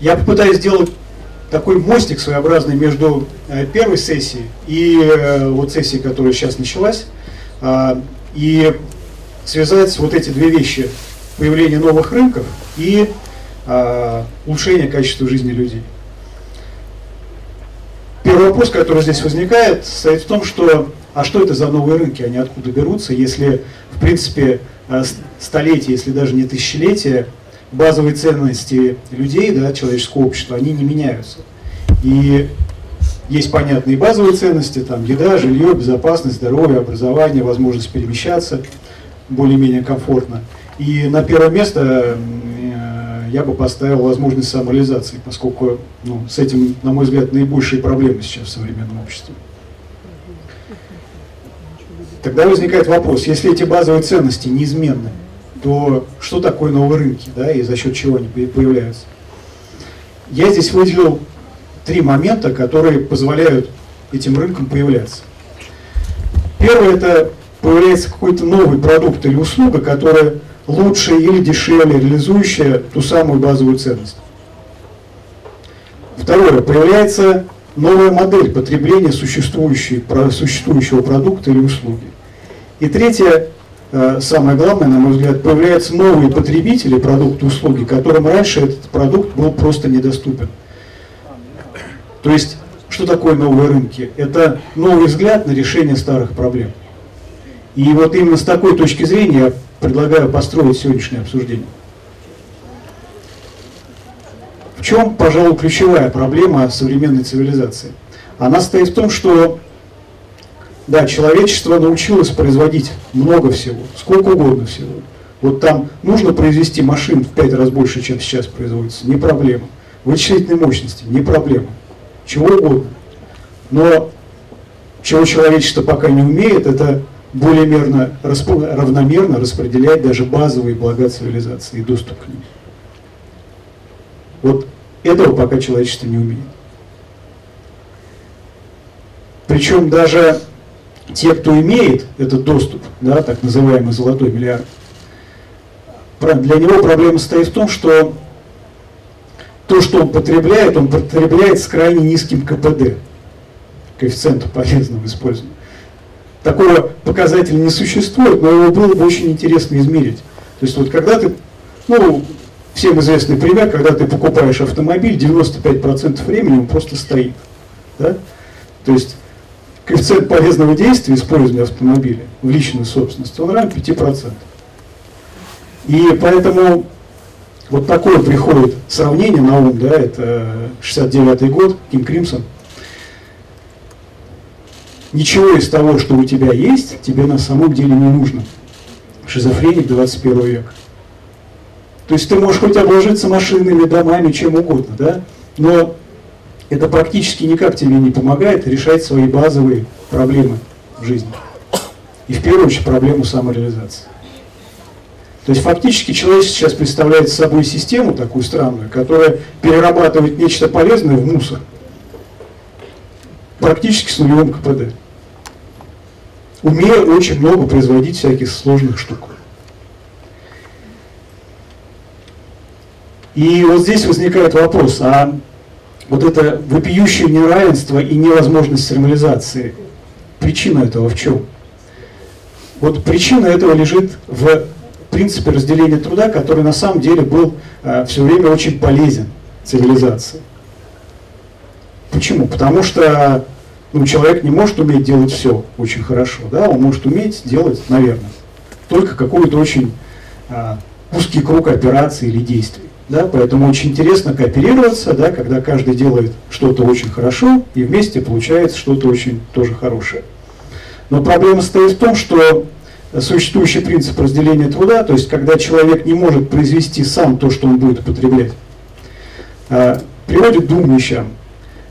Я попытаюсь сделать такой мостик своеобразный между э, первой сессией и э, вот сессией, которая сейчас началась, а, и связать вот эти две вещи, появление новых рынков и а, улучшение качества жизни людей. Первый вопрос, который здесь возникает, состоит в том, что а что это за новые рынки, они откуда берутся, если, в принципе, э, столетия, если даже не тысячелетия, базовые ценности людей, да, человеческого общества, они не меняются. И есть понятные базовые ценности, там еда, жилье, безопасность, здоровье, образование, возможность перемещаться более-менее комфортно. И на первое место э, я бы поставил возможность самореализации, поскольку ну, с этим, на мой взгляд, наибольшие проблемы сейчас в современном обществе. Тогда возникает вопрос, если эти базовые ценности неизменны, то что такое новые рынки, да, и за счет чего они появляются? Я здесь выделил три момента, которые позволяют этим рынкам появляться. Первое – это появляется какой-то новый продукт или услуга, которая лучше или дешевле реализующая ту самую базовую ценность. Второе. Появляется новая модель потребления существующего продукта или услуги. И третье, самое главное, на мой взгляд, появляются новые потребители продукта услуги, которым раньше этот продукт был просто недоступен. То есть, что такое новые рынки? Это новый взгляд на решение старых проблем. И вот именно с такой точки зрения я предлагаю построить сегодняшнее обсуждение. В чем, пожалуй, ключевая проблема современной цивилизации? Она стоит в том, что да, человечество научилось производить много всего, сколько угодно всего. Вот там нужно произвести машин в пять раз больше, чем сейчас производится, не проблема. Вычислительной мощности, не проблема. Чего угодно. Но чего человечество пока не умеет, это более мерно, равномерно распределять даже базовые блага цивилизации и доступ к ним. Вот этого пока человечество не умеет. Причем даже те, кто имеет этот доступ, да, так называемый золотой миллиард, для него проблема стоит в том, что то, что он потребляет, он потребляет с крайне низким КПД, коэффициентом полезного использования. Такого показателя не существует, но его было бы очень интересно измерить. То есть вот когда ты, ну, всем известный пример, когда ты покупаешь автомобиль, 95% времени он просто стоит. Да? То есть коэффициент полезного действия использования автомобиля в личной собственности, он равен 5%. И поэтому вот такое приходит сравнение на ум, да, это 69 год, Ким Кримсон. Ничего из того, что у тебя есть, тебе на самом деле не нужно. Шизофреник 21 века. То есть ты можешь хоть обложиться машинами, домами, чем угодно, да? Но это практически никак тебе не помогает решать свои базовые проблемы в жизни. И в первую очередь проблему самореализации. То есть фактически человек сейчас представляет собой систему такую странную, которая перерабатывает нечто полезное в мусор. Практически с нулевым КПД. Умея очень много производить всяких сложных штук. И вот здесь возникает вопрос, а вот это вопиющее неравенство и невозможность самореализации, причина этого в чем? Вот причина этого лежит в принципе разделения труда, который на самом деле был э, все время очень полезен цивилизации. Почему? Потому что ну, человек не может уметь делать все очень хорошо, да, он может уметь делать, наверное, только какой-то очень э, узкий круг операций или действий. Да, поэтому очень интересно кооперироваться, да, когда каждый делает что-то очень хорошо, и вместе получается что-то очень тоже хорошее. Но проблема стоит в том, что существующий принцип разделения труда, то есть когда человек не может произвести сам то, что он будет употреблять, а, приводит к двум вещам.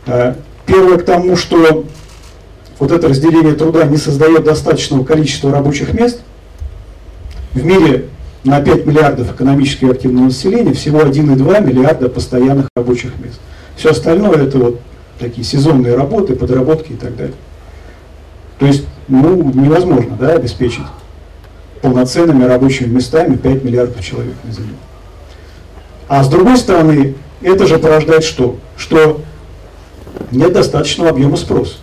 А, первое к тому, что вот это разделение труда не создает достаточного количества рабочих мест. В мире на 5 миллиардов экономически активного населения всего 1,2 миллиарда постоянных рабочих мест. Все остальное это вот такие сезонные работы, подработки и так далее. То есть ну, невозможно да, обеспечить полноценными рабочими местами 5 миллиардов человек на Земле. А с другой стороны, это же порождает что? Что нет достаточного объема спроса.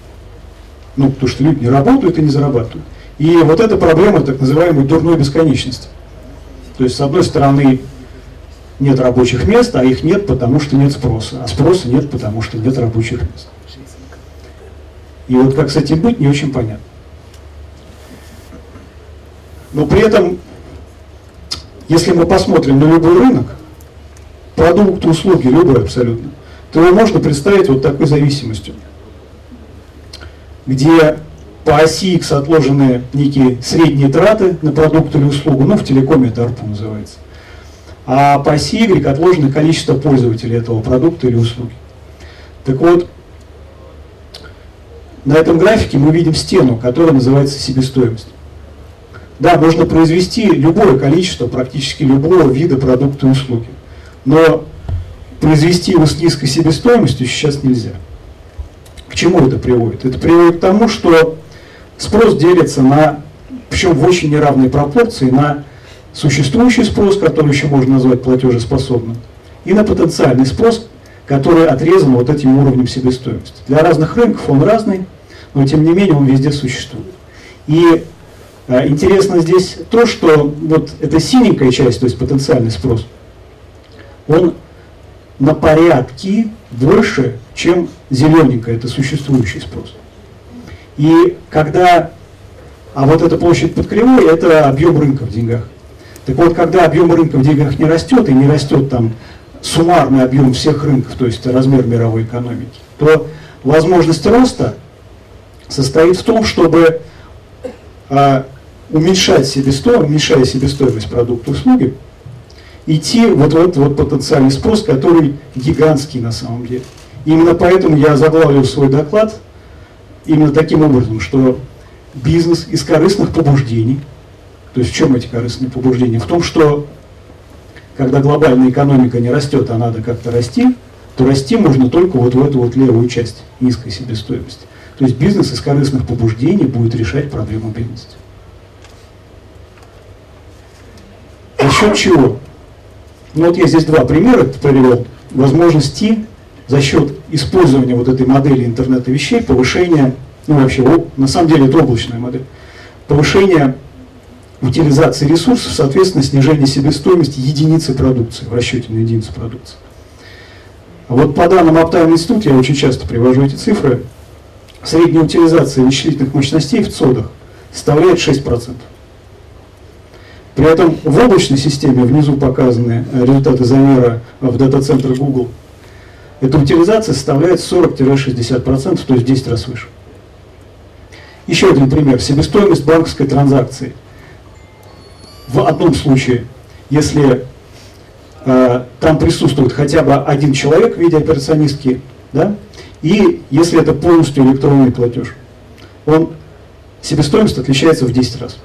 Ну, потому что люди не работают и не зарабатывают. И вот эта проблема так называемой дурной бесконечности. То есть, с одной стороны, нет рабочих мест, а их нет, потому что нет спроса. А спроса нет, потому что нет рабочих мест. И вот как с этим быть, не очень понятно. Но при этом, если мы посмотрим на любой рынок, продукт, услуги, любой абсолютно, то его можно представить вот такой зависимостью, где по оси X отложены некие средние траты на продукт или услугу, ну в телекоме это ARPU называется, а по оси Y отложено количество пользователей этого продукта или услуги. Так вот, на этом графике мы видим стену, которая называется себестоимость. Да, можно произвести любое количество, практически любого вида продукта и услуги. Но произвести его с низкой себестоимостью сейчас нельзя. К чему это приводит? Это приводит к тому, что спрос делится на, причем в очень неравной пропорции, на существующий спрос, который еще можно назвать платежеспособным, и на потенциальный спрос, который отрезан вот этим уровнем себестоимости. Для разных рынков он разный, но тем не менее он везде существует. И э, интересно здесь то, что вот эта синенькая часть, то есть потенциальный спрос, он на порядки больше, чем зелененькая, это существующий спрос. И когда, а вот эта площадь под кривой, это объем рынка в деньгах. Так вот, когда объем рынка в деньгах не растет, и не растет там суммарный объем всех рынков, то есть размер мировой экономики, то возможность роста состоит в том, чтобы а, уменьшать себестоимость, уменьшая себестоимость продукта услуги, идти вот в этот вот потенциальный спрос, который гигантский на самом деле. Именно поэтому я заглавлю свой доклад именно таким образом, что бизнес из корыстных побуждений, то есть в чем эти корыстные побуждения? В том, что когда глобальная экономика не растет, а надо как-то расти, то расти можно только вот в эту вот левую часть низкой себестоимости. То есть бизнес из корыстных побуждений будет решать проблему бедности. За счет чего? Ну вот я здесь два примера привел. Возможности за счет использования вот этой модели интернета вещей, повышения, ну вообще, на самом деле это облачная модель, повышения утилизации ресурсов, соответственно, снижение себестоимости единицы продукции, в расчете на единицу продукции. Вот по данным Uptime Institute, я очень часто привожу эти цифры, средняя утилизация вычислительных мощностей в ЦОДах составляет 6%. При этом в облачной системе внизу показаны результаты замера в дата-центре Google. Эта утилизация составляет 40-60%, то есть в 10 раз выше. Еще один пример. Себестоимость банковской транзакции. В одном случае, если э, там присутствует хотя бы один человек в виде операционистки, да, и если это полностью электронный платеж, он, себестоимость отличается в 10 раз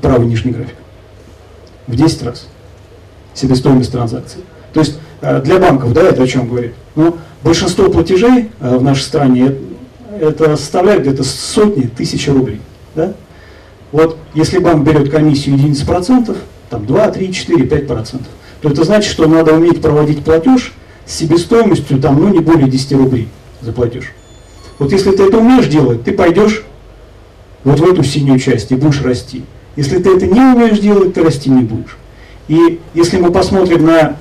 правый нижний график. В 10 раз себестоимость транзакции. То есть э, для банков, да, это о чем говорит? Ну, большинство платежей э, в нашей стране это составляет где-то сотни, тысячи рублей. Да? Вот если банк берет комиссию единиц процентов, там 2, 3, 4, 5 процентов, то это значит, что надо уметь проводить платеж с себестоимостью там, ну, не более 10 рублей за платеж. Вот если ты это умеешь делать, ты пойдешь вот в эту синюю часть и будешь расти. Если ты это не умеешь делать, ты расти не будешь. И если мы посмотрим на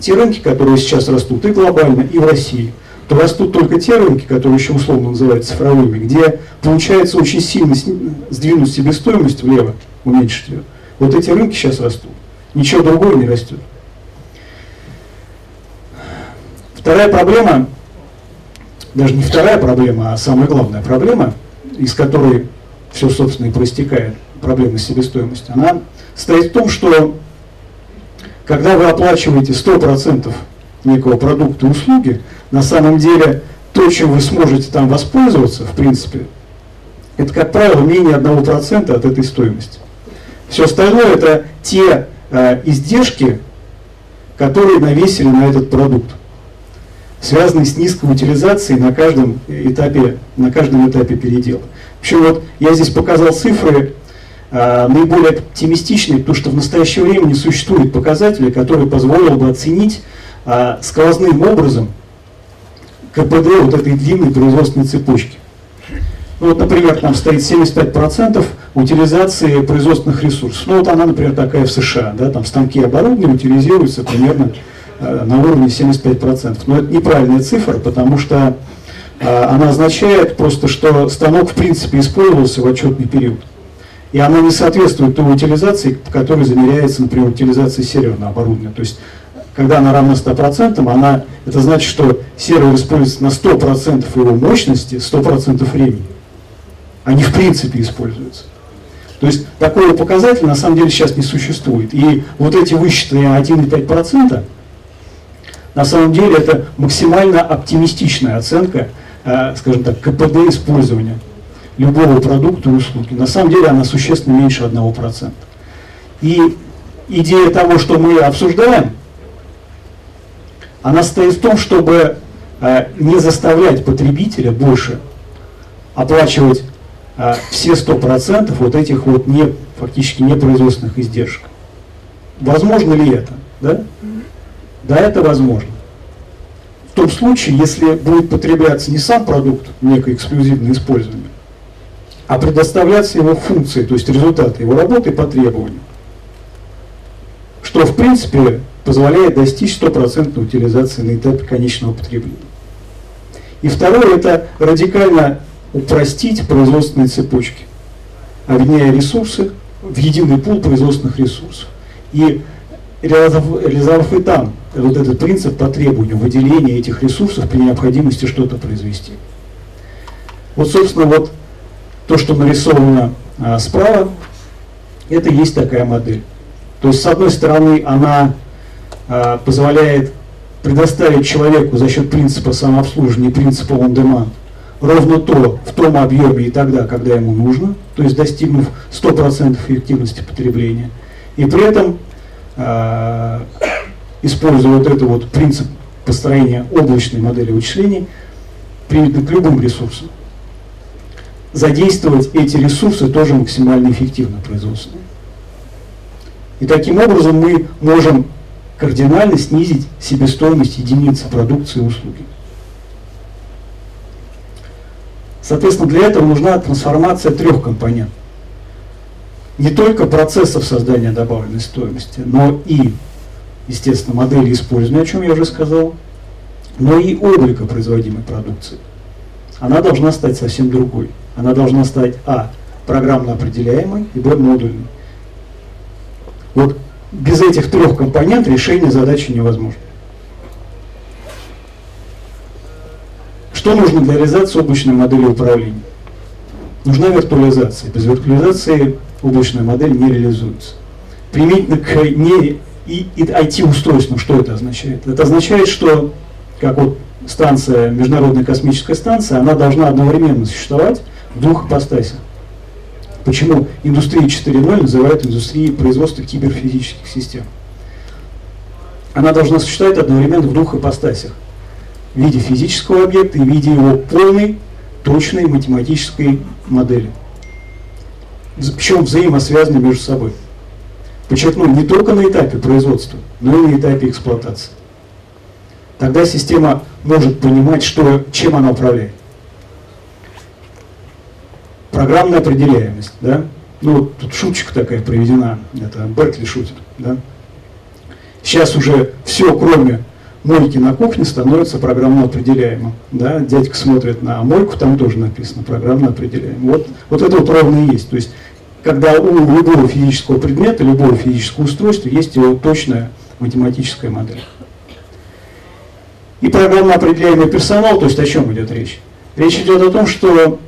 те рынки, которые сейчас растут и глобально, и в России, то растут только те рынки, которые еще условно называются цифровыми, где получается очень сильно сдвинуть себестоимость влево, уменьшить ее. Вот эти рынки сейчас растут. Ничего другого не растет. Вторая проблема, даже не вторая проблема, а самая главная проблема, из которой все, собственно, и проистекает, проблемы с она состоит в том, что когда вы оплачиваете 100% некого продукта услуги, на самом деле то, чем вы сможете там воспользоваться, в принципе, это, как правило, менее 1% от этой стоимости. Все остальное это те э, издержки, которые навесили на этот продукт, связанные с низкой утилизацией на каждом этапе, на каждом этапе передела. Общем, вот я здесь показал цифры наиболее оптимистичный, потому что в настоящее время не существует показателей, которые позволили бы оценить а, сквозным образом КПД вот этой длинной производственной цепочки. Ну, вот, например, там стоит 75% утилизации производственных ресурсов. Ну, вот она, например, такая в США, да, там станки и оборудование утилизируются примерно э, на уровне 75%. Но это неправильная цифра, потому что э, она означает просто, что станок в принципе использовался в отчетный период. И она не соответствует той утилизации, по которой замеряется, например, утилизация серверного оборудования. То есть когда она равна 100%, она, это значит, что сервер используется на 100% его мощности, 100% времени. Они в принципе используются. То есть такого показателя на самом деле сейчас не существует. И вот эти высчитанные 1,5% на самом деле это максимально оптимистичная оценка, э, скажем так, КПД использования любого продукта и услуги. На самом деле она существенно меньше 1%. И идея того, что мы обсуждаем, она состоит в том, чтобы э, не заставлять потребителя больше оплачивать э, все 100% вот этих вот не, фактически непроизводственных издержек. Возможно ли это? Да? да, это возможно. В том случае, если будет потребляться не сам продукт, некое эксклюзивное использование, а предоставляться его функции, то есть результаты его работы по требованию. Что в принципе позволяет достичь стопроцентной утилизации на этапе конечного потребления. И второе – это радикально упростить производственные цепочки, объединяя ресурсы в единый пул производственных ресурсов. И реализовав и там вот этот принцип по требованию выделения этих ресурсов при необходимости что-то произвести. Вот, собственно, вот то, что нарисовано а, справа, это есть такая модель. То есть, с одной стороны, она а, позволяет предоставить человеку за счет принципа самообслуживания принципа on-demand ровно то в том объеме и тогда, когда ему нужно, то есть достигнув 100% эффективности потребления. И при этом, э, используя вот этот вот принцип построения облачной модели вычислений, применительно к любым ресурсам, задействовать эти ресурсы тоже максимально эффективно производственно. И таким образом мы можем кардинально снизить себестоимость единицы продукции и услуги. Соответственно, для этого нужна трансформация трех компонентов. Не только процессов создания добавленной стоимости, но и, естественно, модели использования, о чем я уже сказал, но и облика производимой продукции. Она должна стать совсем другой. Она должна стать, а, программно определяемой, и, б, модульной. Вот без этих трех компонентов решение задачи невозможно. Что нужно для реализации облачной модели управления? Нужна виртуализация. Без виртуализации облачная модель не реализуется. Применительно к не и IT-устройствам, что это означает? Это означает, что как вот станция, Международная космическая станция, она должна одновременно существовать в двух ипостасях. Почему индустрия 4.0 называют индустрией производства киберфизических систем? Она должна существовать одновременно в двух ипостасях. В виде физического объекта и в виде его полной, точной математической модели. Причем взаимосвязаны между собой. Подчеркну, не только на этапе производства, но и на этапе эксплуатации. Тогда система может понимать, что, чем она управляет программная определяемость, да? Ну, тут шуточка такая проведена, это Беркли шутит, да? Сейчас уже все, кроме мойки на кухне, становится программно определяемым, да? Дядька смотрит на мойку, там тоже написано программно определяемым. Вот, вот это вот ровно и есть. То есть, когда у любого физического предмета, любого физического устройства есть его точная математическая модель. И программно определяемый персонал, то есть о чем идет речь? Речь идет о том, что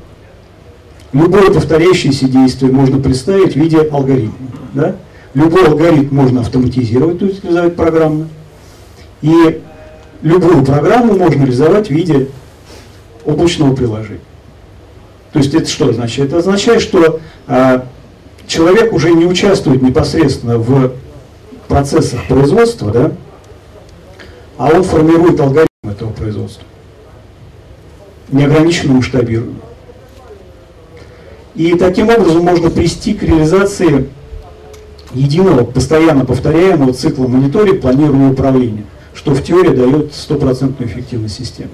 Любое повторяющееся действие можно представить в виде алгоритма. Да? Любой алгоритм можно автоматизировать, то есть реализовать программно. И любую программу можно реализовать в виде облачного приложения. То есть это что означает? Это означает, что а, человек уже не участвует непосредственно в процессах производства, да, а он формирует алгоритм этого производства. Неограниченно масштабируемый. И таким образом можно прийти к реализации единого, постоянно повторяемого цикла мониторинга, планирования управления. Что в теории дает стопроцентную эффективность системы.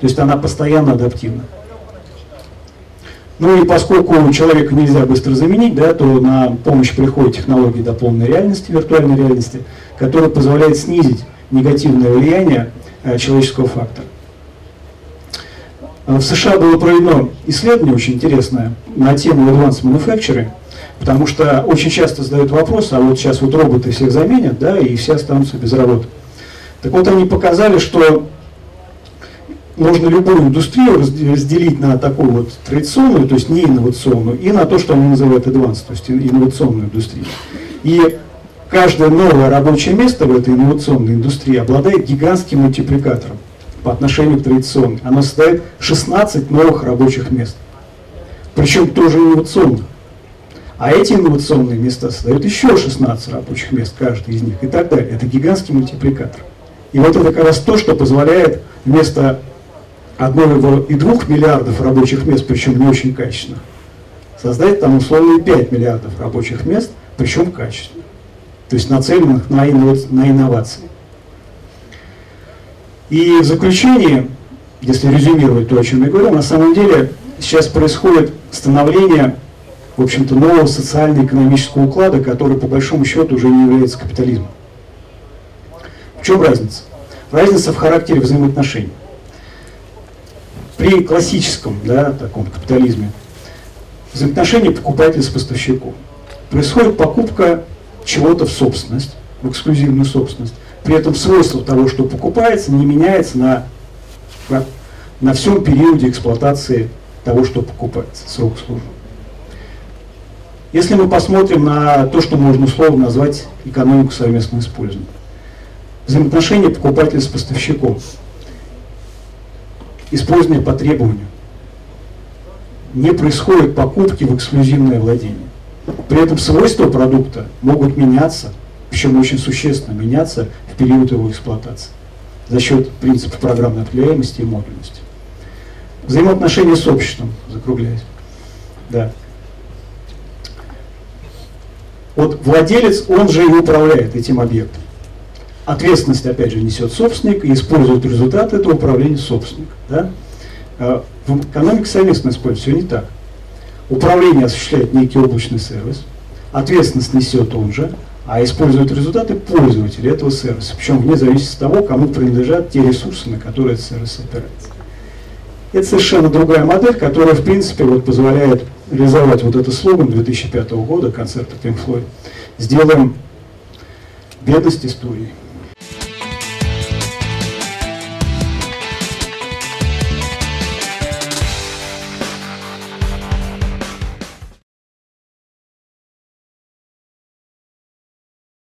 То есть она постоянно адаптивна. Ну и поскольку человека нельзя быстро заменить, да, то на помощь приходит технология дополненной реальности, виртуальной реальности, которая позволяет снизить негативное влияние человеческого фактора. Э, в США было проведено исследование очень интересное на тему Advanced Manufacturing, потому что очень часто задают вопрос, а вот сейчас вот роботы всех заменят, да, и все останутся без работы. Так вот они показали, что можно любую индустрию разделить на такую вот традиционную, то есть не инновационную, и на то, что они называют advanced, то есть инновационную индустрию. И каждое новое рабочее место в этой инновационной индустрии обладает гигантским мультипликатором по отношению к традиционной. Оно создает 16 новых рабочих мест. Причем тоже инновационных. А эти инновационные места создают еще 16 рабочих мест, каждый из них, и так далее. Это гигантский мультипликатор. И вот это как раз то, что позволяет вместо одного и двух миллиардов рабочих мест, причем не очень качественно, создать там условные 5 миллиардов рабочих мест, причем качественно. То есть нацеленных на, на инновации. И в заключение, если резюмировать то, о чем я говорил, на самом деле сейчас происходит становление, в общем-то, нового социально-экономического уклада, который по большому счету уже не является капитализмом. В чем разница? Разница в характере взаимоотношений. При классическом да, таком капитализме взаимоотношения покупателя с поставщиком. Происходит покупка чего-то в собственность, в эксклюзивную собственность. При этом свойство того, что покупается, не меняется на, на, всем периоде эксплуатации того, что покупается, срок службы. Если мы посмотрим на то, что можно условно назвать экономику совместного использования. Взаимоотношения покупателя с поставщиком использование по требованию. Не происходит покупки в эксклюзивное владение. При этом свойства продукта могут меняться, причем очень существенно меняться в период его эксплуатации за счет принципа программной определяемости и модульности. Взаимоотношения с обществом, закругляясь. Да. Вот владелец, он же и управляет этим объектом. Ответственность, опять же, несет собственник и использует результаты этого управления собственник. Да? А в экономике совместно используется все не так. Управление осуществляет некий облачный сервис, ответственность несет он же, а используют результаты пользователи этого сервиса, причем вне зависимости от того, кому принадлежат те ресурсы, на которые этот сервис опирается. Это совершенно другая модель, которая, в принципе, вот позволяет реализовать вот этот слоган 2005 года, концерта Pink Floyd. Сделаем бедность историей.